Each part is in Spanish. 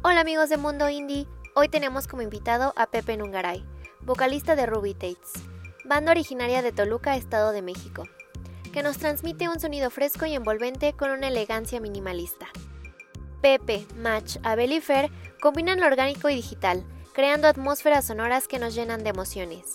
Hola amigos de Mundo Indie, hoy tenemos como invitado a Pepe Nungaray, vocalista de Ruby Tates, banda originaria de Toluca, Estado de México, que nos transmite un sonido fresco y envolvente con una elegancia minimalista. Pepe, Match, Abel y Fer combinan lo orgánico y digital, creando atmósferas sonoras que nos llenan de emociones.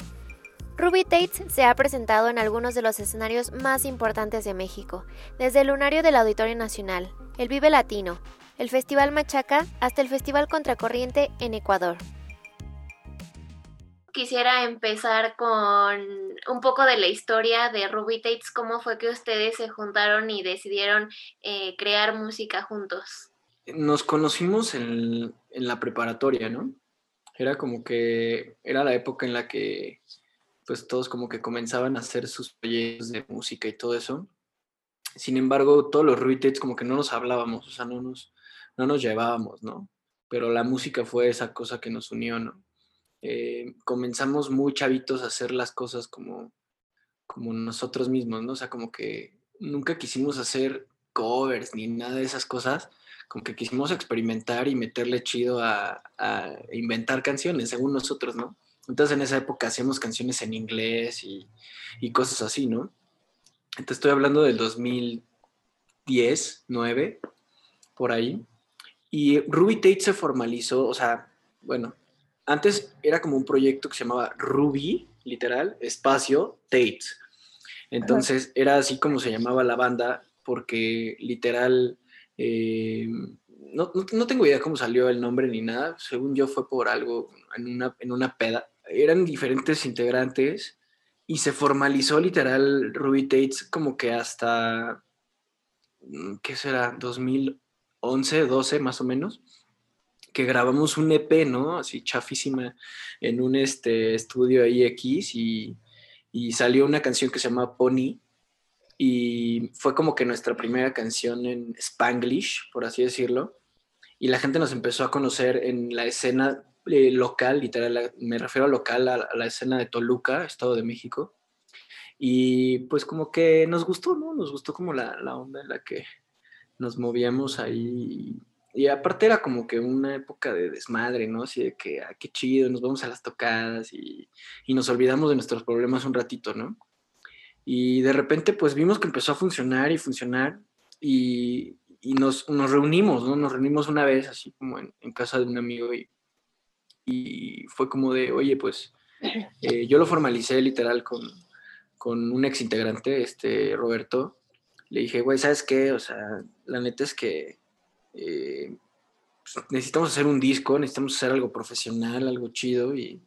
Ruby Tates se ha presentado en algunos de los escenarios más importantes de México, desde el Lunario del Auditorio Nacional, el Vive Latino, el Festival Machaca hasta el Festival Contracorriente en Ecuador. Quisiera empezar con un poco de la historia de Ruby Tates, cómo fue que ustedes se juntaron y decidieron eh, crear música juntos. Nos conocimos en, en la preparatoria, ¿no? Era como que era la época en la que pues todos como que comenzaban a hacer sus proyectos de música y todo eso. Sin embargo, todos los Ruby Tates como que no nos hablábamos, o sea, no nos, no nos llevábamos, ¿no? Pero la música fue esa cosa que nos unió, ¿no? Eh, comenzamos muy chavitos a hacer las cosas como, como nosotros mismos, ¿no? O sea, como que nunca quisimos hacer covers ni nada de esas cosas, como que quisimos experimentar y meterle chido a, inventar canciones, según nosotros, ¿no? Entonces en esa época hacíamos canciones en inglés y, y cosas así, ¿no? Entonces estoy hablando del 2010, 9, por ahí. Y Ruby Tate se formalizó, o sea, bueno, antes era como un proyecto que se llamaba Ruby, literal, espacio, Tate. Entonces era así como se llamaba la banda, porque literal, eh, no, no, tengo idea cómo salió el nombre ni nada, según yo fue por algo en una, en una peda. Eran diferentes integrantes y se formalizó literal Ruby Tate como que hasta, ¿qué será? 2000 11, 12 más o menos, que grabamos un EP, ¿no? Así chafísima en un este, estudio ahí X y, y salió una canción que se llama Pony y fue como que nuestra primera canción en Spanglish, por así decirlo, y la gente nos empezó a conocer en la escena eh, local, literal, me refiero a local, a, la escena de Toluca, Estado de México, y pues como que nos gustó, ¿no? Nos gustó como la, la onda en la que nos movíamos ahí. Y, aparte era como que una época de desmadre, ¿no? Así de que, ah, qué chido, nos vamos a las tocadas y, y nos olvidamos de nuestros problemas un ratito, ¿no? Y de repente, pues vimos que empezó a funcionar y funcionar y, y nos, nos, reunimos, ¿no? Nos reunimos una vez, así como en, en casa de un amigo y, y, fue como de, oye, pues eh, yo lo formalicé literal con, con un ex integrante, este Roberto, le dije, güey, ¿sabes qué? O sea, la neta es que eh, pues, necesitamos hacer un disco, necesitamos hacer algo profesional, algo chido y,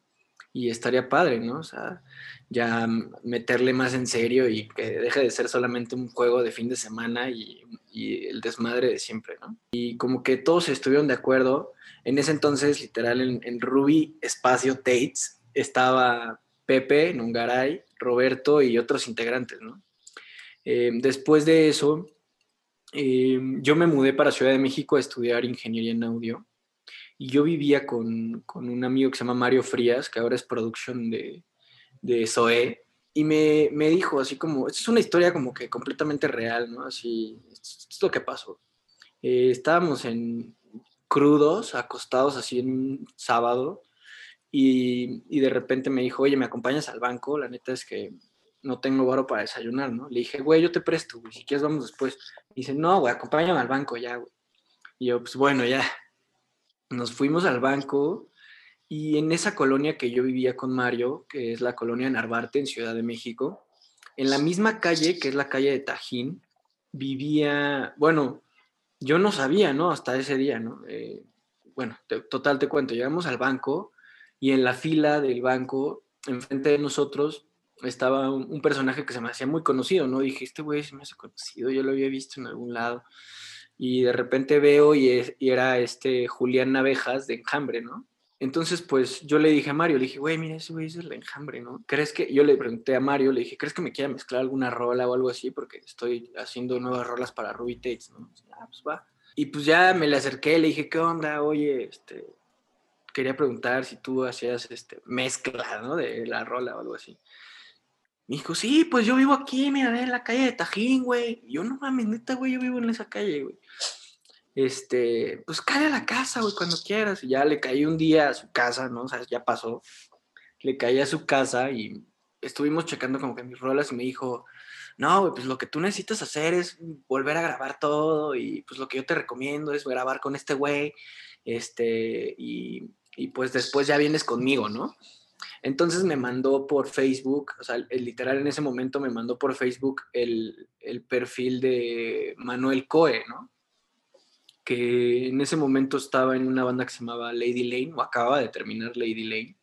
estaría padre, ¿no? O sea, ya meterle más en serio y que deje de ser solamente un juego de fin de semana y, el desmadre de siempre, ¿no? Y como que todos estuvieron de acuerdo. En ese entonces, literal, en, en Ruby Espacio Tates estaba Pepe, Nungaray, Roberto y otros integrantes, ¿no? Eh, después de eso, eh, yo me mudé para Ciudad de México a estudiar ingeniería en audio y yo vivía con, un amigo que se llama Mario Frías, que ahora es producción de, de Zoe, y me, dijo así como, es una historia como que completamente real, ¿no? Así, esto es lo que pasó. Eh, estábamos en crudos, acostados así en un sábado, y, y, de repente me dijo, oye, ¿me acompañas al banco? La neta es que no tengo varo para desayunar, ¿no? Le dije, güey, yo te presto, güey, si quieres vamos después. dice, no, güey, acompáñame al banco ya, güey. Y yo, pues bueno, ya. Nos fuimos al banco y en esa colonia que yo vivía con Mario, que es la colonia Narvarte en Ciudad de México, en la misma calle, que es la calle de Tajín, vivía, bueno, yo no sabía, ¿no? Hasta ese día, ¿no? Eh, bueno, total te cuento, llegamos al banco y en la fila del banco, enfrente de nosotros, estaba un, personaje que se me hacía muy conocido, ¿no? Dije, este güey se me hace conocido, yo lo había visto en algún lado. Y de repente veo y, era este Julián Navejas de Enjambre, ¿no? Entonces, pues yo le dije a Mario, le dije, güey, mira, ese güey es el enjambre, ¿no? ¿Crees que, yo le pregunté a Mario, le dije, ¿crees que me quiera mezclar alguna rola o algo así? Porque estoy haciendo nuevas rolas para Ruby Tates, ¿no? Ah, pues va. Y pues ya me le acerqué, le dije, ¿qué onda? Oye, este, quería preguntar si tú hacías, este, mezcla, ¿no? De la rola o algo así. Me dijo, sí, pues yo vivo aquí, mira, en la calle de Tajín, güey. yo, no mames, neta, güey, yo vivo en esa calle, güey. este, pues cae a la casa, güey, cuando quieras. Y ya le caí un día a su casa, ¿no? O sea, ya pasó. Le caí a su casa y estuvimos checando como que mis rolas y me dijo, no, güey, pues lo que tú necesitas hacer es volver a grabar todo y pues lo que yo te recomiendo es grabar con este güey, este, y, y pues después ya vienes conmigo, ¿no? Entonces me mandó por Facebook, o sea, el, literal en ese momento me mandó por Facebook el, el perfil de Manuel Coe, ¿no? Que en ese momento estaba en una banda que se llamaba Lady Lane, o acaba de terminar Lady Lane.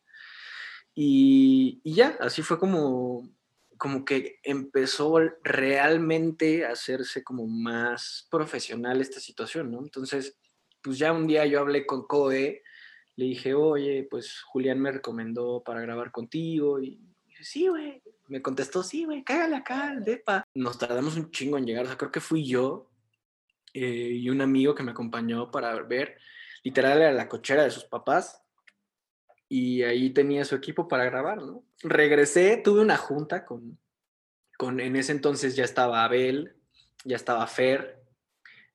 Y, y ya, así fue como, como que empezó realmente a hacerse como más profesional esta situación, ¿no? Entonces, pues ya un día yo hablé con Coe le dije, oye, pues Julián me recomendó para grabar contigo. Y dije, sí, güey. Me contestó, sí, güey, cágale acá al depa. Nos tardamos un chingo en llegar. O sea, creo que fui yo eh, y un amigo que me acompañó para ver. Literal era la cochera de sus papás. Y ahí tenía su equipo para grabar, ¿no? Regresé, tuve una junta con, con en ese entonces ya estaba Abel, ya estaba Fer,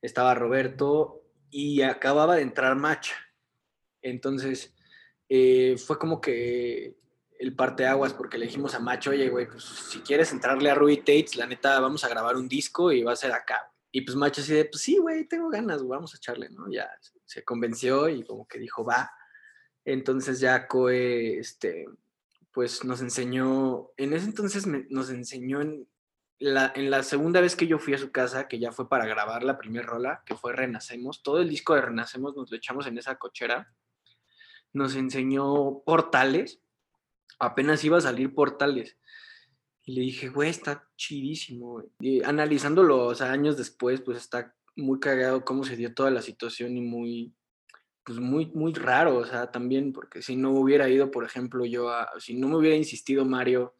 estaba Roberto y acababa de entrar Macha entonces, eh, fue como que el parteaguas porque le dijimos a Macho, oye, güey, pues si quieres entrarle a Ruby Tates, la neta, vamos a grabar un disco y va a ser acá. Y pues Macho así de, pues sí, güey, tengo ganas, vamos a echarle, ¿no? Ya se convenció y como que dijo, va. Entonces ya Coe, este, pues nos enseñó, en ese entonces nos enseñó en la, en la segunda vez que yo fui a su casa, que ya fue para grabar la primera rola, que fue Renacemos, todo el disco de Renacemos nos lo echamos en esa cochera nos enseñó portales, apenas iba a salir portales. Y le dije, güey, está chidísimo. Y analizándolo, o sea, años después, pues está muy cagado cómo se dio toda la situación y muy, pues muy, muy raro, o sea, también, porque si no hubiera ido, por ejemplo, yo a, si no me hubiera insistido Mario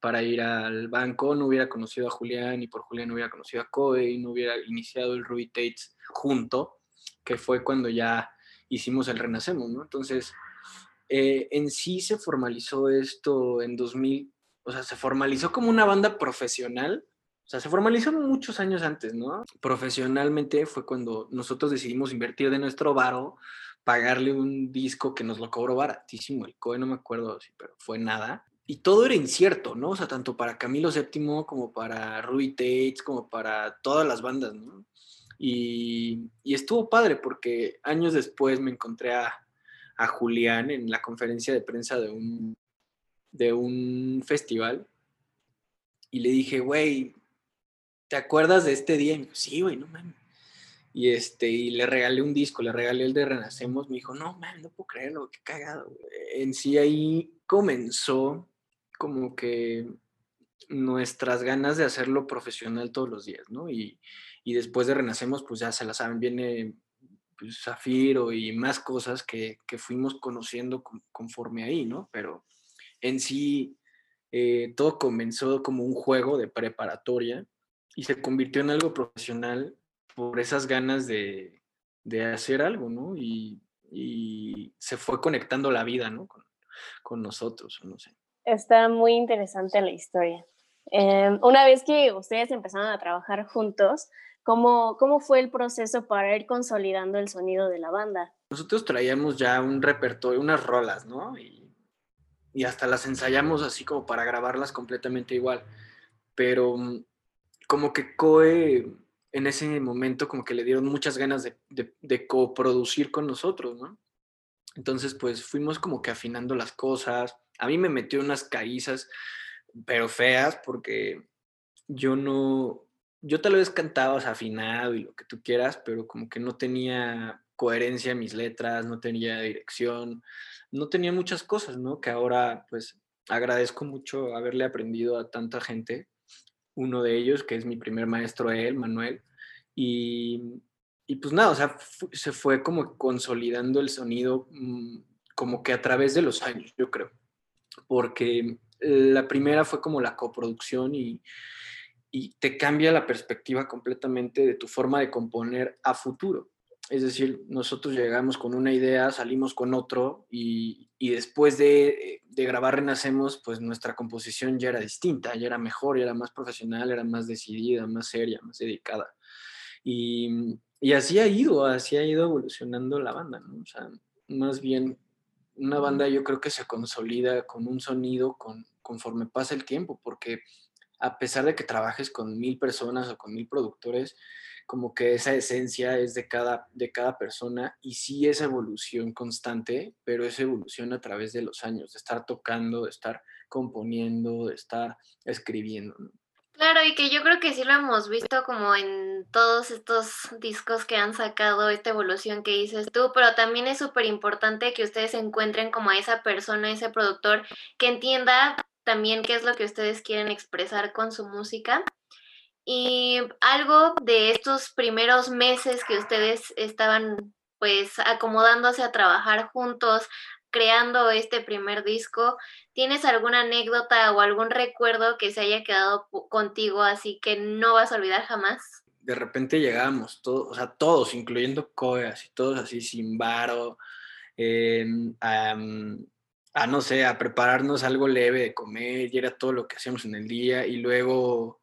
para ir al banco, no hubiera conocido a Julián y por Julián no hubiera conocido a Code y no hubiera iniciado el Ruby Tates junto, que fue cuando ya hicimos el Renacemos, ¿no? Entonces, eh, en sí se formalizó esto en 2000, o sea, se formalizó como una banda profesional, o sea, se formalizó muchos años antes, ¿no? Profesionalmente fue cuando nosotros decidimos invertir de nuestro varo, pagarle un disco que nos lo cobró baratísimo, el COE no me acuerdo, sí, pero fue nada. Y todo era incierto, ¿no? O sea, tanto para Camilo VII como para Ruby Tates, como para todas las bandas, ¿no? Y, estuvo padre porque años después me encontré a, Julián en la conferencia de prensa de un, de un festival y le dije, güey, ¿te acuerdas de este día? Y sí, güey, no mames. Y, este, y le regalé un disco, le regalé el de Renacemos. Me dijo, no, man, no puedo creerlo, qué cagado. En sí ahí comenzó como que nuestras ganas de hacerlo profesional todos los días, ¿no? Y, y después de Renacemos, pues ya se la saben, viene pues, Zafiro y más cosas que, que fuimos conociendo conforme ahí, ¿no? Pero en sí, eh, todo comenzó como un juego de preparatoria y se convirtió en algo profesional por esas ganas de, de hacer algo, ¿no? Y, y, se fue conectando la vida, ¿no? Con, con nosotros, no sé. Está muy interesante la historia. Eh, una vez que ustedes empezaron a trabajar juntos, ¿Cómo, ¿Cómo fue el proceso para ir consolidando el sonido de la banda? Nosotros traíamos ya un repertorio, unas rolas, ¿no? Y, hasta las ensayamos así como para grabarlas completamente igual. Pero mm, como que Coe en ese momento como que le dieron muchas ganas de, de, de coproducir con nosotros, ¿no? Entonces pues fuimos como que afinando las cosas. A mí me metió unas carizas, pero feas, porque yo no, yo tal vez cantaba afinado y lo que tú quieras, pero como que no tenía coherencia en mis letras, no tenía dirección, no tenía muchas cosas, ¿no? Que ahora pues agradezco mucho haberle aprendido a tanta gente, uno de ellos que es mi primer maestro, él, Manuel, y, y pues nada, o sea, se fue como consolidando el sonido mm, como que a través de los años, yo creo, porque la primera fue como la coproducción y y te cambia la perspectiva completamente de tu forma de componer a futuro. Es decir, nosotros llegamos con una idea, salimos con otro y, y después de, de, grabar Renacemos, pues nuestra composición ya era distinta, ya era mejor, ya era más profesional, era más decidida, más seria, más dedicada. Y, y así ha ido, así ha ido evolucionando la banda, ¿no? O sea, más bien una banda yo creo que se consolida con un sonido con, conforme pasa el tiempo, porque a pesar de que trabajes con mil personas o con mil productores, como que esa esencia es de cada, de cada persona y sí es evolución constante, pero es evolución a través de los años, de estar tocando, de estar componiendo, de estar escribiendo. Claro, y que yo creo que sí lo hemos visto como en todos estos discos que han sacado, esta evolución que dices tú, pero también es súper importante que ustedes encuentren como a esa persona, ese productor, que entienda también qué es lo que ustedes quieren expresar con su música. Y algo de estos primeros meses que ustedes estaban pues acomodándose a trabajar juntos, creando este primer disco, ¿tienes alguna anécdota o algún recuerdo que se haya quedado contigo así que no vas a olvidar jamás? De repente llegábamos, todos, o sea, todos, incluyendo Coeas y todos así sin varo, a, no sé, a prepararnos algo leve de comer y era todo lo que hacíamos en el día y luego,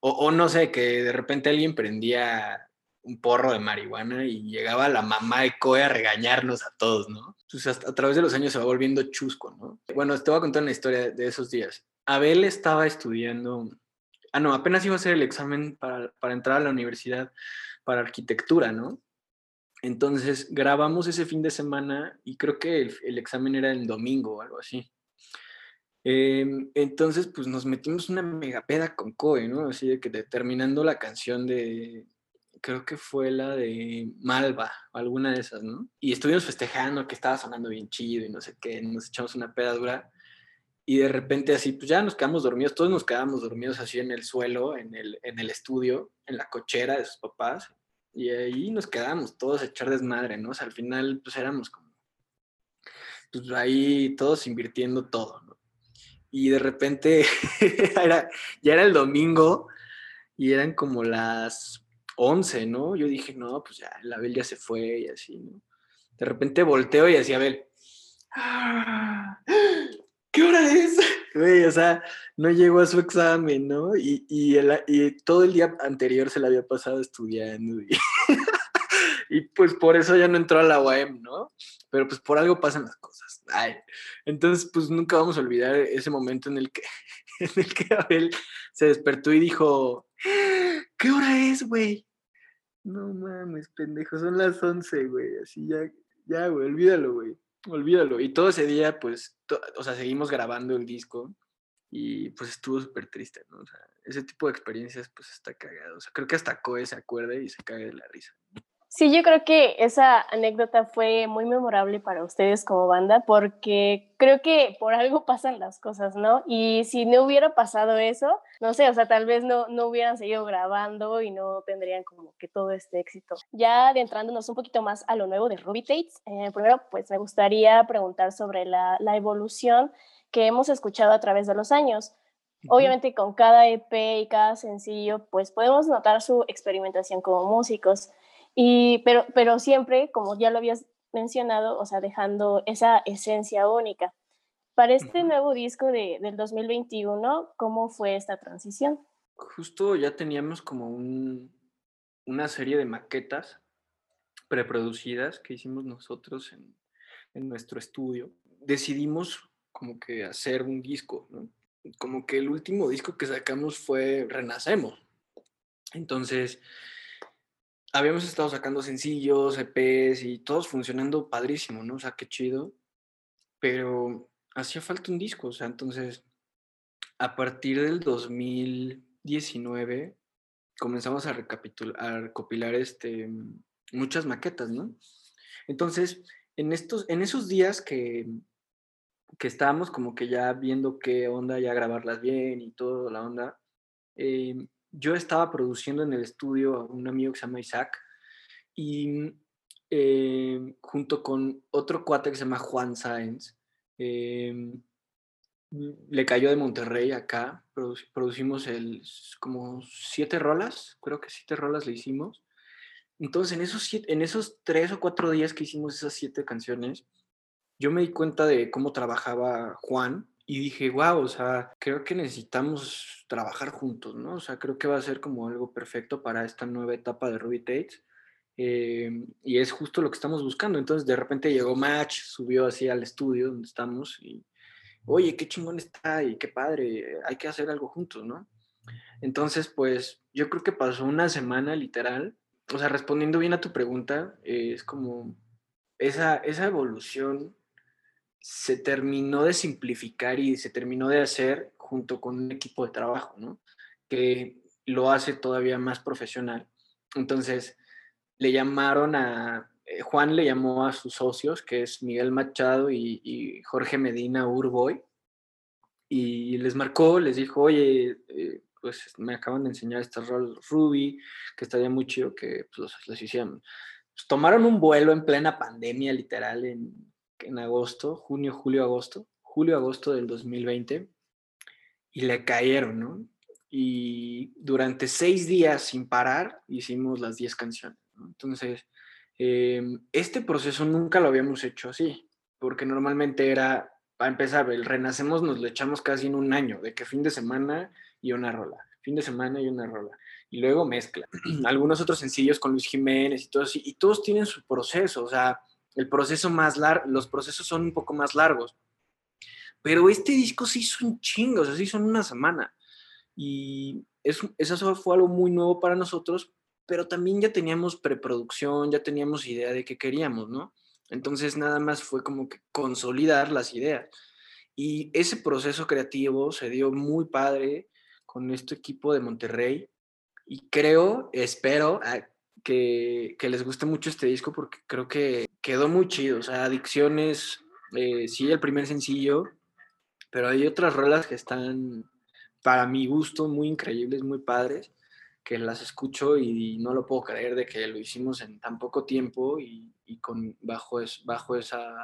o, o no sé, que de repente alguien prendía un porro de marihuana y llegaba la mamá de Coe a regañarnos a todos, ¿no? Entonces a través de los años se va volviendo chusco, ¿no? Bueno, te voy a contar una historia de esos días. Abel estaba estudiando, ah, no, apenas iba a hacer el examen para, para entrar a la universidad para arquitectura, ¿no? Entonces grabamos ese fin de semana y creo que el, examen era el domingo o algo así. Em, entonces, pues nos metimos una megapeda con Coe, ¿no? Así de que terminando la canción de, creo que fue la de Malva, alguna de esas, ¿no? Y estuvimos festejando que estaba sonando bien chido y no sé qué, nos echamos una pedadura y de repente así, pues ya nos quedamos dormidos, todos nos quedamos dormidos así en el suelo, en el, en el estudio, en la cochera de sus papás, y ahí nos quedamos todos a echar desmadre, ¿no? O sea, al final pues éramos como, pues ahí todos invirtiendo todo, ¿no? Y de repente era, ya era el domingo y eran como las 11, ¿no? Yo dije, no, pues ya, la Abel ya se fue y así, ¿no? De repente volteo y así, Abel, ¡Ah! ¿Qué hora es? Güey, o sea, no llegó a su examen, ¿no? Y, y, y todo el día anterior se la había pasado estudiando. Y, pues por eso ya no entró a la UAM, ¿no? Pero pues por algo pasan las cosas. Ay. Entonces, pues nunca vamos a olvidar ese momento en el que, en el que Abel se despertó y dijo, ¿qué hora es, güey? No mames, pendejo, son las 11, güey, así ya, ya, güey, olvídalo, güey, olvídalo. Y todo ese día, pues, o sea, seguimos grabando el disco y pues estuvo súper triste, ¿no? O sea, ese tipo de experiencias, pues, está cagado. O sea, creo que hasta Coe se acuerda y se cae de la risa. Sí, yo creo que esa anécdota fue muy memorable para ustedes como banda porque creo que por algo pasan las cosas, ¿no? Y si no hubiera pasado eso, no sé, o sea, tal vez no, no hubieran seguido grabando y no tendrían como que todo este éxito. Ya adentrándonos un poquito más a lo nuevo de Ruby Tates, eh, primero pues me gustaría preguntar sobre la, la evolución que hemos escuchado a través de los años. Obviamente con cada EP y cada sencillo, pues podemos notar su experimentación como músicos. Y, pero, pero siempre, como ya lo habías mencionado, o sea, dejando esa esencia única. Para este nuevo disco de, del 2021, ¿cómo fue esta transición? Justo ya teníamos como un, una serie de maquetas preproducidas que hicimos nosotros en, en nuestro estudio. Decidimos como que hacer un disco, ¿no? Como que el último disco que sacamos fue Renacemos. Entonces, habíamos estado sacando sencillos, EPs y todos funcionando padrísimo, ¿no? O sea, qué chido. Pero hacía falta un disco, o sea, entonces, a partir del 2019 comenzamos a, a recopilar este, muchas maquetas, ¿no? Entonces, en, estos, en esos días que, que estábamos como que ya viendo qué onda, ya grabarlas bien y toda la onda, eh, yo estaba produciendo en el estudio a un amigo que se llama Isaac y eh, junto con otro cuate que se llama Juan Sáenz, eh, le cayó de Monterrey acá, producimos el, como siete rolas, creo que siete rolas le hicimos. Entonces, en esos, en esos tres o cuatro días que hicimos esas siete canciones, yo me di cuenta de cómo trabajaba Juan y dije, wow, o sea, creo que necesitamos trabajar juntos, ¿no? O sea, creo que va a ser como algo perfecto para esta nueva etapa de Ruby Tates. Eh, y es justo lo que estamos buscando. Entonces de repente llegó Match, subió así al estudio donde estamos y, oye, qué chingón está y qué padre, hay que hacer algo juntos, ¿no? Entonces, pues yo creo que pasó una semana literal. O sea, respondiendo bien a tu pregunta, es como esa, esa evolución se terminó de simplificar y se terminó de hacer junto con un equipo de trabajo, ¿no? Que lo hace todavía más profesional. Entonces, le llamaron a, eh, Juan le llamó a sus socios, que es Miguel Machado y, Jorge Medina Urboy, y les marcó, les dijo, oye, eh, pues me acaban de enseñar estas rol Ruby, que estaría muy chido que pues, los, hicieran. Pues, tomaron un vuelo en plena pandemia, literal, en, en agosto, junio, julio, agosto, julio, agosto del 2020, y le cayeron, ¿no? Y durante seis días sin parar hicimos las diez canciones. Entonces, em, este proceso nunca lo habíamos hecho así, porque normalmente era, para empezar, el Renacemos nos lo echamos casi en un año, de que fin de semana y una rola, fin de semana y una rola, y luego mezcla. Algunos otros sencillos con Luis Jiménez y todo así, y todos tienen su proceso, o sea, el proceso más largo, los procesos son un poco más largos. Pero este disco se hizo un chingo, o sea, se hizo en una semana. Y eso, fue algo muy nuevo para nosotros, pero también ya teníamos preproducción, ya teníamos idea de qué queríamos, ¿no? Entonces nada más fue como que consolidar las ideas. Y ese proceso creativo se dio muy padre con este equipo de Monterrey. Y creo, espero ah, que, les guste mucho este disco porque creo que quedó muy chido. O sea, Adicciones, eh, sí, el primer sencillo, pero hay otras rolas que están, para mi gusto, muy increíbles, muy padres que las escucho y no lo puedo creer de que lo hicimos en tan poco tiempo y, con, bajo, es, bajo, esa,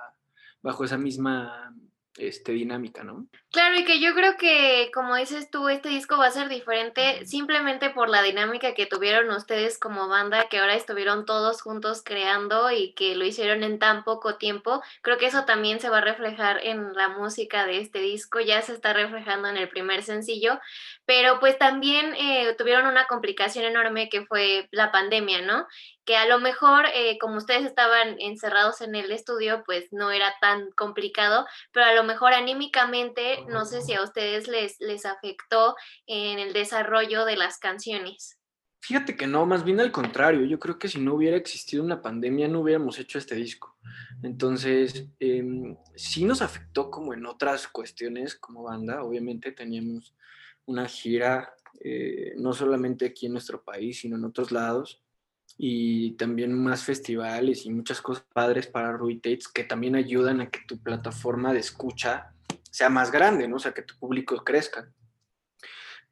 bajo esa misma este, dinámica, ¿no? Claro, y que yo creo que, como dices tú, este disco va a ser diferente simplemente por la dinámica que tuvieron ustedes como banda, que ahora estuvieron todos juntos creando y que lo hicieron en tan poco tiempo. Creo que eso también se va a reflejar en la música de este disco, ya se está reflejando en el primer sencillo, pero pues también eh, tuvieron una complicación enorme que fue la pandemia, ¿no? que a lo mejor, eh, como ustedes estaban encerrados en el estudio, pues no era tan complicado, pero a lo mejor anímicamente, no sé si a ustedes les, les afectó en el desarrollo de las canciones. Fíjate que no, más bien al contrario, yo creo que si no hubiera existido una pandemia no hubiéramos hecho este disco. Entonces, em, sí nos afectó como en otras cuestiones como banda, obviamente teníamos una gira, eh, no solamente aquí en nuestro país, sino en otros lados y también más festivales y muchas cosas padres para Ruby que también ayudan a que tu plataforma de escucha sea más grande, ¿no? O sea, que tu público crezca.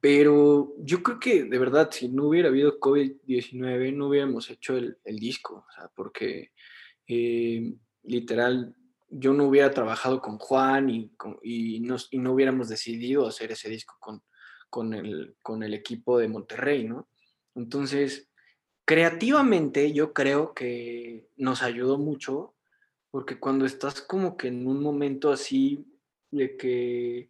Pero yo creo que de verdad, si no hubiera habido COVID-19, no hubiéramos hecho el, el, disco, o sea, porque eh, literal, yo no hubiera trabajado con Juan y, y, y, no hubiéramos decidido hacer ese disco con, con, el, con el equipo de Monterrey, ¿no? Entonces, Creativamente yo creo que nos ayudó mucho porque cuando estás como que en un momento así de que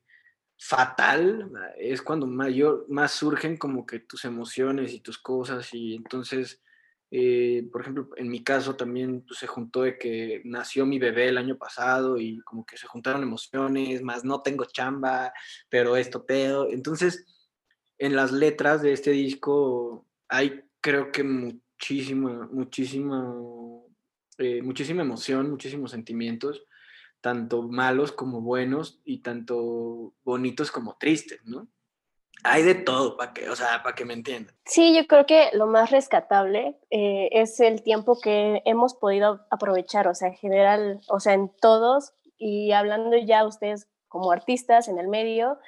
fatal es cuando mayor, más surgen como que tus emociones y tus cosas y entonces, eh, por ejemplo, en mi caso también pues, se juntó de que nació mi bebé el año pasado y como que se juntaron emociones, más no tengo chamba, pero esto pedo. Entonces, en las letras de este disco hay creo que muchísima, muchísima, eh, muchísima emoción, muchísimos sentimientos, tanto malos como buenos y tanto bonitos como tristes, ¿no? Hay de todo, para que, o sea, para que me entiendan. Sí, yo creo que lo más rescatable eh, es el tiempo que hemos podido aprovechar, o sea, en general, o sea, en todos, y hablando ya ustedes como artistas en el medio,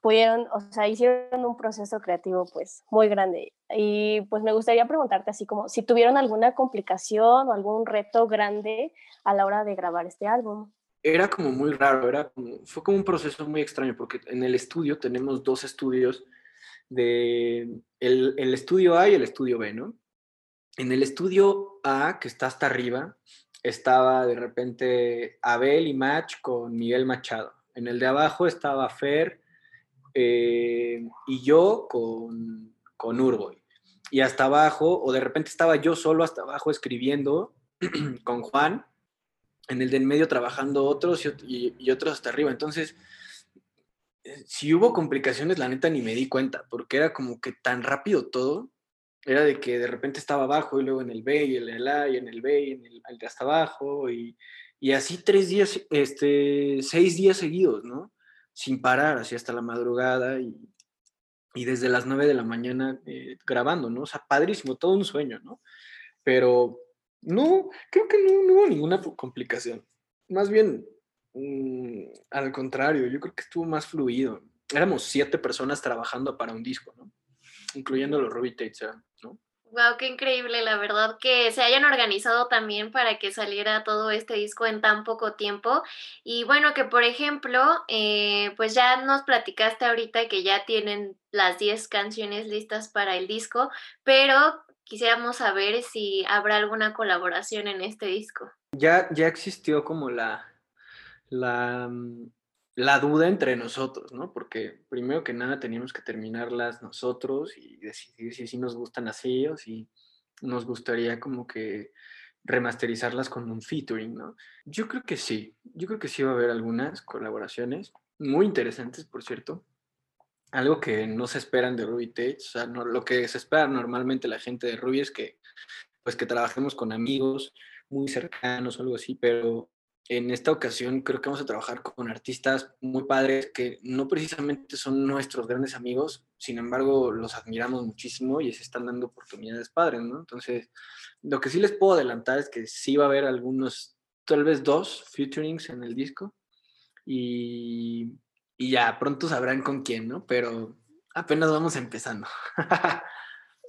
pudieron, o sea, hicieron un proceso creativo pues muy grande. Y pues me gustaría preguntarte así como si tuvieron alguna complicación o algún reto grande a la hora de grabar este álbum. Era como muy raro, era fue como un proceso muy extraño porque en el estudio tenemos dos estudios de el, el estudio A y el estudio B, ¿no? En el estudio A, que está hasta arriba, estaba de repente Abel y Match con Miguel Machado. En el de abajo estaba Fer eh, y yo con, con Urboy. Y hasta abajo, o de repente estaba yo solo hasta abajo escribiendo con Juan, en el de en medio trabajando otros y, otros hasta arriba. Entonces, eh, si hubo complicaciones, la neta ni me di cuenta, porque era como que tan rápido todo, era de que de repente estaba abajo y luego en el B y en el A y en el B y en el, de hasta abajo y, y, así tres días, este, seis días seguidos, ¿no? Sin parar, así hasta la madrugada y, y desde las 9 de la mañana eh, grabando, ¿no? O sea, padrísimo, todo un sueño, ¿no? Pero no, creo que no, hubo ninguna complicación. Más bien, mm, al contrario, yo creo que estuvo más fluido. Éramos siete personas trabajando para un disco, ¿no? Incluyendo los Ruby Tates, ¿no? Wow, qué increíble, la verdad, que se hayan organizado también para que saliera todo este disco en tan poco tiempo. Y bueno, que por ejemplo, eh, pues ya nos platicaste ahorita que ya tienen las 10 canciones listas para el disco, pero quisiéramos saber si habrá alguna colaboración en este disco. Ya, ya existió como la, la, mm, la duda entre nosotros, ¿no? Porque primero que nada teníamos que terminarlas nosotros y decidir si sí nos gustan así o si nos gustaría como que remasterizarlas con un featuring, ¿no? Yo creo que sí, yo creo que sí va a haber algunas colaboraciones muy interesantes, por cierto. Algo que no se esperan de Ruby Tate, o sea, no, lo que se espera normalmente la gente de Ruby es que, pues, que trabajemos con amigos muy cercanos o algo así, pero en esta ocasión creo que vamos a trabajar con artistas muy padres que no precisamente son nuestros grandes amigos, sin embargo los admiramos muchísimo y se están dando oportunidades padres, ¿no? Entonces, lo que sí les puedo adelantar es que sí va a haber algunos, tal vez dos featurings en el disco y, y ya pronto sabrán con quién, ¿no? Pero apenas vamos empezando.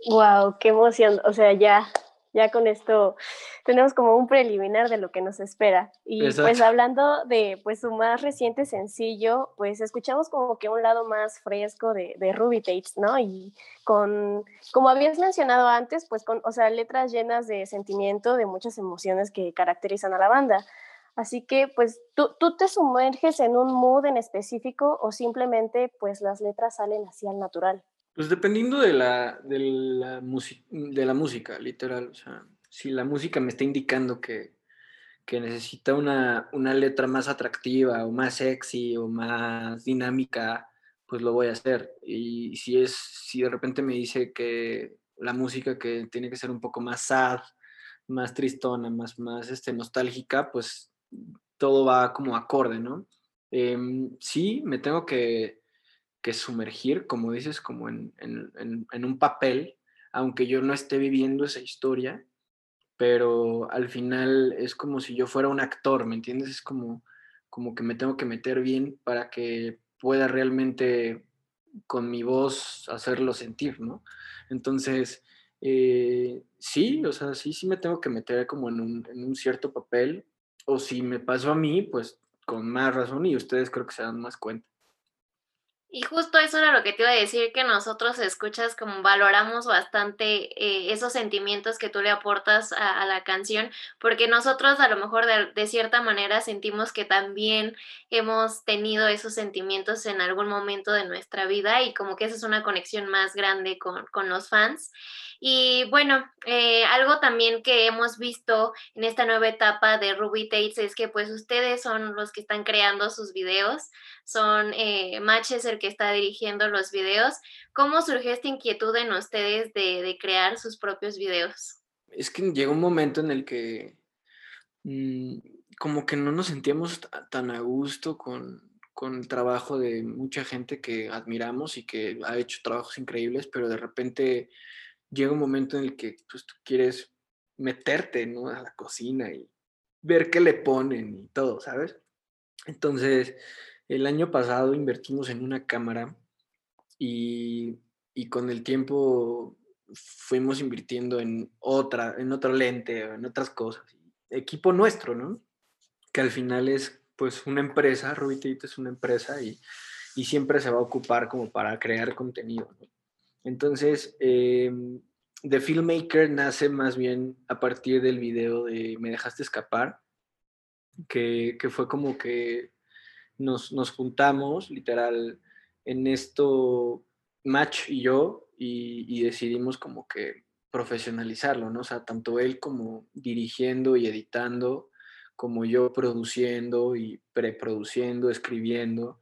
wow, qué emoción, o sea, ya ya con esto tenemos como un preliminar de lo que nos espera. Y pues hablando de pues su más reciente sencillo, pues escuchamos como que un lado más fresco de, de Ruby Tates, ¿no? Y con, como habías mencionado antes, pues con, o sea, letras llenas de sentimiento, de muchas emociones que caracterizan a la banda. Así que, pues, ¿tú, ¿tú, te sumerges en un mood en específico o simplemente, pues, las letras salen así al natural? Pues dependiendo de la, de la, música, literal. O sea, si la música me está indicando que, que necesita una, una, letra más atractiva o más sexy o más dinámica, pues lo voy a hacer. Y si es, si de repente me dice que la música que tiene que ser un poco más sad, más tristona, más, más este, nostálgica, pues todo va como acorde, ¿no? Em, sí, me tengo que, que sumergir, como dices, como en, un papel, aunque yo no esté viviendo esa historia, pero al final es como si yo fuera un actor, ¿me entiendes? Es como, como que me tengo que meter bien para que pueda realmente con mi voz hacerlo sentir, ¿no? Entonces, eh, sí, o sea, sí, sí me tengo que meter como en un, en un cierto papel, o si me pasó a mí, pues con más razón y ustedes creo que se dan más cuenta. Y justo eso era lo que te iba a decir, que nosotros escuchas como valoramos bastante eh, esos sentimientos que tú le aportas a, la canción, porque nosotros a lo mejor de, cierta manera sentimos que también hemos tenido esos sentimientos en algún momento de nuestra vida y como que esa es una conexión más grande con, con los fans. Y bueno, eh, algo también que hemos visto en esta nueva etapa de Ruby Tates es que pues ustedes son los que están creando sus videos, son eh, Matches el que está dirigiendo los videos. ¿Cómo surgió esta inquietud en ustedes de, crear sus propios videos? Es que llegó un momento en el que mm, como que no nos sentíamos tan a gusto con, con el trabajo de mucha gente que admiramos y que ha hecho trabajos increíbles, pero de repente llega un momento en el que pues, tú quieres meterte ¿no? a la cocina y ver qué le ponen y todo, ¿sabes? Entonces, el año pasado invertimos en una cámara y, y con el tiempo fuimos invirtiendo en otra, en otro lente, en otras cosas. Equipo nuestro, ¿no? Que al final es pues una empresa, Rubitito es una empresa y, y, siempre se va a ocupar como para crear contenido. ¿no? Entonces, eh, The Filmmaker nace más bien a partir del video de Me dejaste escapar, que, fue como que nos, juntamos, literal, en esto, Match y yo, y, decidimos como que profesionalizarlo, ¿no? O sea, tanto él como dirigiendo y editando, como yo produciendo y preproduciendo, escribiendo,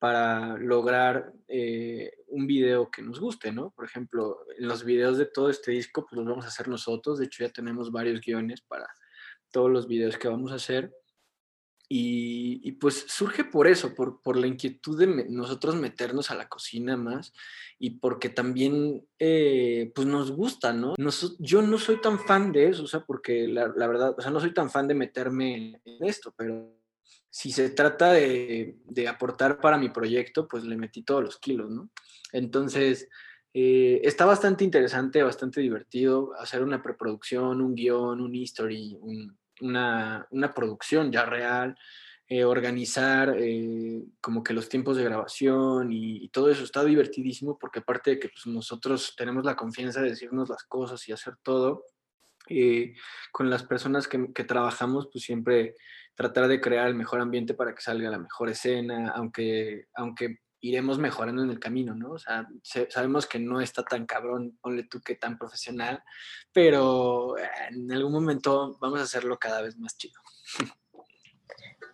para lograr eh, un video que nos guste, ¿no? Por ejemplo, en los videos de todo este disco, pues los vamos a hacer nosotros. De hecho, ya tenemos varios guiones para todos los videos que vamos a hacer. Y, pues surge por eso, por, por la inquietud de nosotros meternos a la cocina más y porque también eh, pues nos gusta, ¿no? yo no soy tan fan de eso, o sea, porque la, la, verdad, o sea, no soy tan fan de meterme en esto, pero si se trata de, de, aportar para mi proyecto, pues le metí todos los kilos, ¿no? Entonces, eh, está bastante interesante, bastante divertido hacer una preproducción, un guion, un history, un, una, producción ya real, eh, organizar eh, como que los tiempos de grabación y, todo eso está divertidísimo porque aparte de que pues, nosotros tenemos la confianza de decirnos las cosas y hacer todo, eh, con las personas que, trabajamos, pues siempre tratar de crear el mejor ambiente para que salga la mejor escena, aunque, aunque iremos mejorando en el camino, ¿no? O sea, sabemos que no está tan cabrón, ponle tú que tan profesional, pero en algún momento vamos a hacerlo cada vez más chido.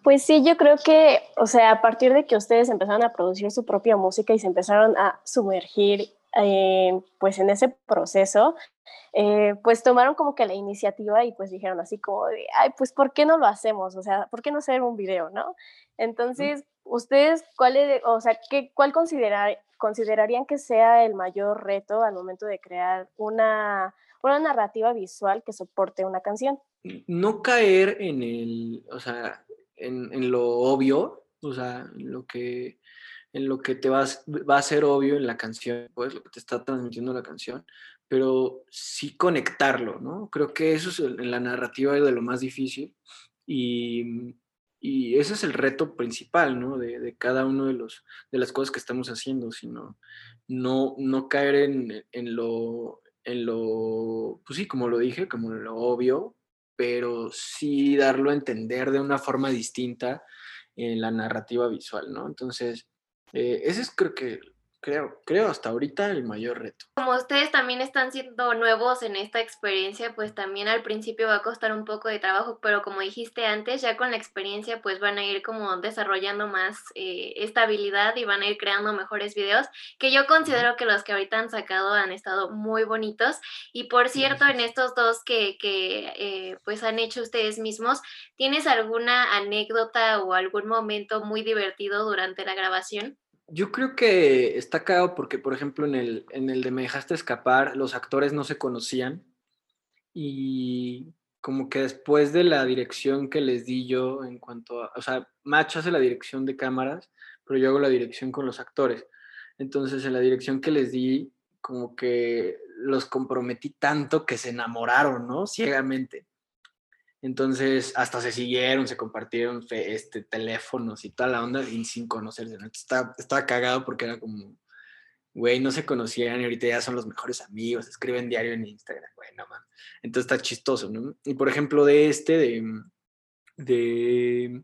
Pues sí, yo creo que, o sea, a partir de que ustedes empezaron a producir su propia música y se empezaron a sumergir eh, pues en ese proceso, eh, pues tomaron como que la iniciativa y pues dijeron así como de, ay, pues ¿por qué no lo hacemos? O sea, ¿por qué no hacer un video, no? Entonces, ¿ustedes cuál, o sea, ¿qué, cuál considerar, considerarían que sea el mayor reto al momento de crear una, una narrativa visual que soporte una canción? No caer en el, o sea, en, en lo obvio, o sea, lo que en lo que te vas, va a ser obvio en la canción, pues lo que te está transmitiendo la canción, pero sí conectarlo, ¿no? Creo que eso es en la narrativa de lo más difícil y, y ese es el reto principal, ¿no? De, de, cada uno de, los, de las cosas que estamos haciendo, sino no, no caer en, en, lo, en lo, pues sí, como lo dije, como lo obvio, pero sí darlo a entender de una forma distinta en la narrativa visual, ¿no? Entonces, eh, ese es creo que, creo, creo hasta ahorita el mayor reto. Como ustedes también están siendo nuevos en esta experiencia, pues también al principio va a costar un poco de trabajo, pero como dijiste antes, ya con la experiencia pues van a ir como desarrollando más eh, estabilidad y van a ir creando mejores videos, que yo considero que los que ahorita han sacado han estado muy bonitos. Y por cierto, en estos dos que, que eh, pues han hecho ustedes mismos, ¿tienes alguna anécdota o algún momento muy divertido durante la grabación? Yo creo que está cagado porque, por ejemplo, en el, en el de Me dejaste escapar, los actores no se conocían y como que después de la dirección que les di yo en cuanto a, o sea, Macho hace la dirección de cámaras, pero yo hago la dirección con los actores. Entonces, en la dirección que les di, como que los comprometí tanto que se enamoraron, ¿no? Ciegamente. Entonces, hasta se siguieron, se compartieron este, teléfonos y toda la onda sin conocerse. Estaba, estaba cagado porque era como, güey, no se conocían y ahorita ya son los mejores amigos, escriben diario en Instagram, güey, no man. Entonces está chistoso, ¿no? Y por ejemplo, de este, de, de,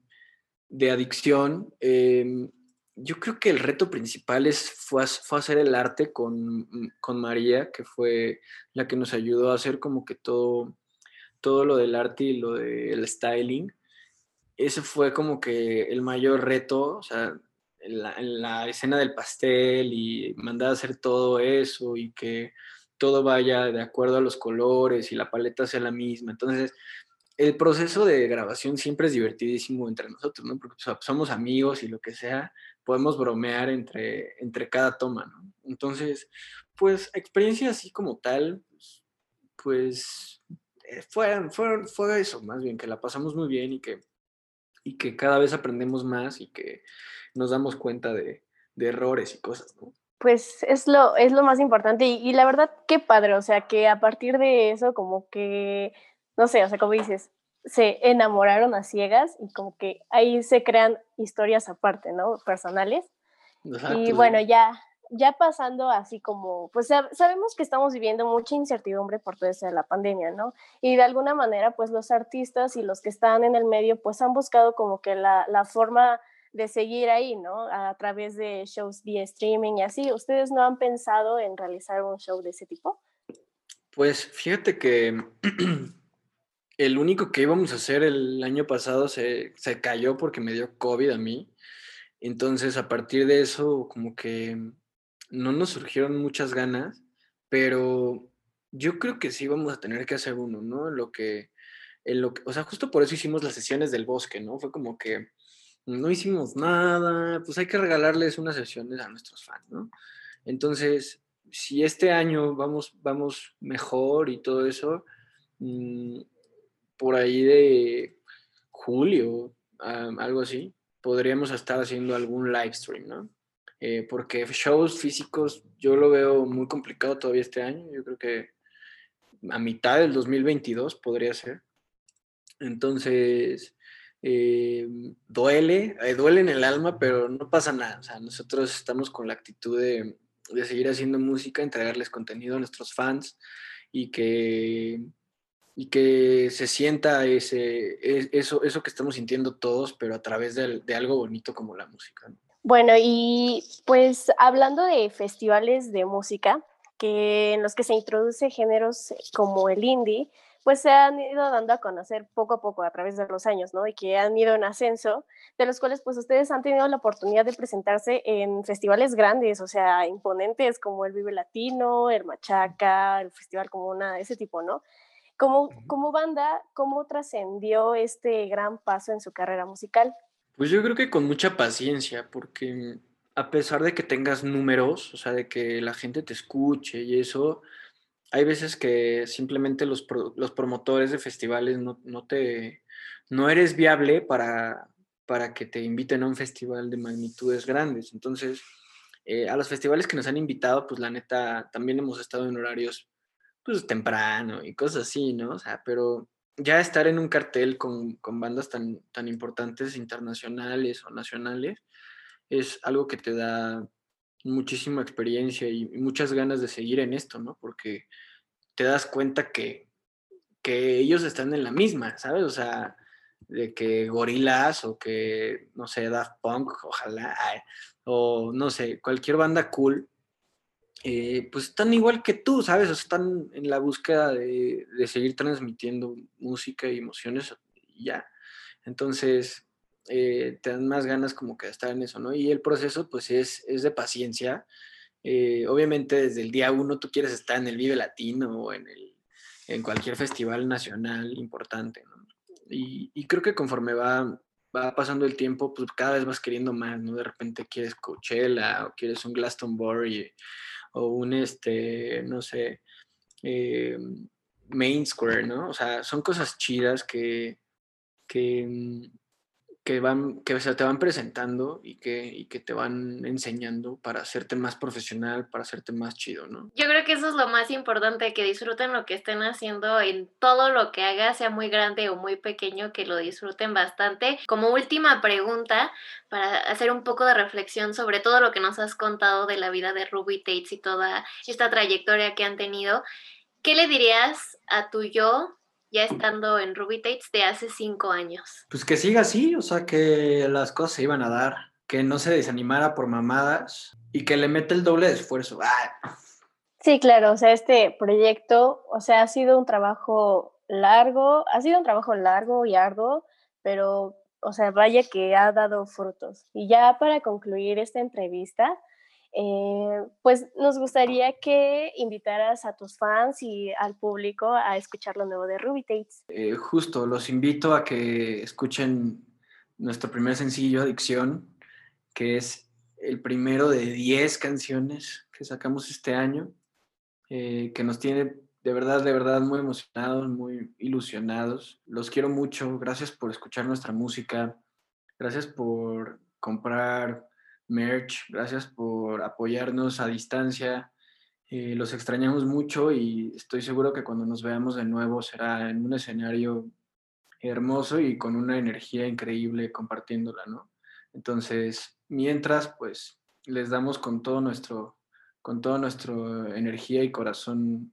de adicción, em, yo creo que el reto principal es, fue, fue hacer el arte con, con María, que fue la que nos ayudó a hacer como que todo todo lo del arte y lo del styling, ese fue como que el mayor reto, o sea, en la, escena del pastel y mandar a hacer todo eso y que todo vaya de acuerdo a los colores y la paleta sea la misma. Entonces, el proceso de grabación siempre es divertidísimo entre nosotros, ¿no? Porque somos amigos y lo que sea, podemos bromear entre, entre cada toma, ¿no? Entonces, pues experiencia así como tal, pues, eh, fue, fue, eso, más bien, que la pasamos muy bien y que, y que cada vez aprendemos más y que nos damos cuenta de, de errores y cosas, ¿no? Pues es lo, es lo más importante y, y, la verdad, qué padre, o sea, que a partir de eso como que, no sé, o sea, como dices, se enamoraron a ciegas y como que ahí se crean historias aparte, ¿no? Personales. y bueno, ya, ya pasando así como, pues sabemos que estamos viviendo mucha incertidumbre por todo esto de la pandemia, ¿no? Y de alguna manera, pues los artistas y los que están en el medio, pues han buscado como que la, la forma de seguir ahí, ¿no? A través de shows vía streaming y así. ¿Ustedes no han pensado en realizar un show de ese tipo? Pues fíjate que el único que íbamos a hacer el año pasado se, se, cayó porque me dio COVID a mí. Entonces, a partir de eso, como que no nos surgieron muchas ganas, pero yo creo que sí vamos a tener que hacer uno, ¿no? Lo que, en lo que, o sea, justo por eso hicimos las sesiones del bosque, ¿no? Fue como que no hicimos nada, pues hay que regalarles unas sesiones a nuestros fans, ¿no? Entonces, si este año vamos, vamos mejor y todo eso, mmm, por ahí de julio, algo así, podríamos estar haciendo algún live stream, ¿no? Eh, porque shows físicos yo lo veo muy complicado todavía este año, yo creo que a mitad del 2022 podría ser. Entonces, eh, duele, eh, duele en el alma, pero no pasa nada. O sea, nosotros estamos con la actitud de, de seguir haciendo música, entregarles contenido a nuestros fans y que y que se sienta ese, e, eso, eso que estamos sintiendo todos, pero a través de, de algo bonito como la música. Bueno, y pues hablando de festivales de música, que en los que se introduce géneros como el indie, pues se han ido dando a conocer poco a poco a través de los años, ¿no? Y que han ido en ascenso, de los cuales pues ustedes han tenido la oportunidad de presentarse en festivales grandes, o sea, imponentes como el Vive Latino, el Machaca, el Festival Comuna, ese tipo, ¿no? Como, como banda, ¿cómo trascendió este gran paso en su carrera musical? Pues yo creo que con mucha paciencia, porque a pesar de que tengas números, o sea, de que la gente te escuche y eso, hay veces que simplemente los, los promotores de festivales no, no, te, no eres viable para, para que te inviten a un festival de magnitudes grandes. Entonces, eh, a los festivales que nos han invitado, pues la neta, también hemos estado en horarios pues temprano y cosas así, ¿no? O sea, pero ya estar en un cartel con, con, bandas tan, tan importantes internacionales o nacionales es algo que te da muchísima experiencia y, muchas ganas de seguir en esto, ¿no? Porque te das cuenta que, que ellos están en la misma, ¿sabes? O sea, de que gorilas o que, no sé, Daft Punk, ojalá, o no sé, cualquier banda cool eh, pues están igual que tú, ¿sabes? están en la búsqueda de, seguir transmitiendo música y emociones y ya. Entonces, eh, te dan más ganas como que de estar en eso, ¿no? Y el proceso, pues, es, es de paciencia. Eh, obviamente, desde el día uno tú quieres estar en el Vive Latino o en, el, en cualquier festival nacional importante, ¿no? Y, y creo que conforme va, va pasando el tiempo, pues cada vez vas queriendo más, ¿no? De repente quieres Coachella o quieres un Glastonbury o un, este, no sé, eh, Main Square, ¿no? O sea, son cosas chidas que, que, mm, que, van, que se te van presentando y que, y que te van enseñando para hacerte más profesional, para hacerte más chido, ¿no? Yo creo que eso es lo más importante, que disfruten lo que estén haciendo en todo lo que haga, sea muy grande o muy pequeño, que lo disfruten bastante. Como última pregunta, para hacer un poco de reflexión sobre todo lo que nos has contado de la vida de Ruby Tates y toda esta trayectoria que han tenido, ¿qué le dirías a tu yo ya estando en Ruby Tates de hace cinco años? Pues que siga así, o sea, que las cosas se iban a dar, que no se desanimara por mamadas y que le mete el doble de esfuerzo. ¡Ah! Sí, claro, o sea, este proyecto, o sea, ha sido un trabajo largo, ha sido un trabajo largo y arduo, pero, o sea, vaya que ha dado frutos. Y ya para concluir esta entrevista, eh, pues nos gustaría que invitaras a tus fans y al público a escuchar lo nuevo de Ruby Tates. Eh, justo, los invito a que escuchen nuestro primer sencillo, Adicción, que es el primero de 10 canciones que sacamos este año, eh, que nos tiene de verdad, de verdad muy emocionados, muy ilusionados. Los quiero mucho, gracias por escuchar nuestra música, gracias por comprar merch, gracias por apoyarnos a distancia. Eh, los extrañamos mucho y estoy seguro que cuando nos veamos de nuevo será en un escenario hermoso y con una energía increíble compartiéndola, ¿no? Entonces, mientras, pues, les damos con todo nuestro, con toda nuestra energía y corazón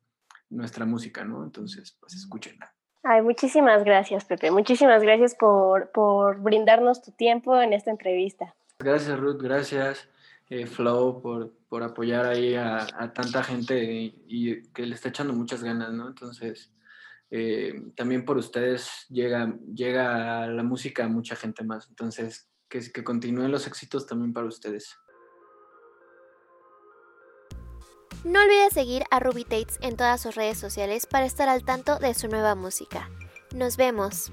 nuestra música, ¿no? Entonces, pues, escúchenla. Ay, muchísimas gracias, Pepe. Muchísimas gracias por, por brindarnos tu tiempo en esta entrevista. Gracias, Ruth. Gracias, eh, Flow, por, por, apoyar ahí a, tanta gente y, y, que le está echando muchas ganas, ¿no? Entonces, eh, también por ustedes llega, llega la música a mucha gente más. Entonces, que, que continúen los éxitos también para ustedes. No olvides seguir a Ruby Tates en todas sus redes sociales para estar al tanto de su nueva música. Nos vemos.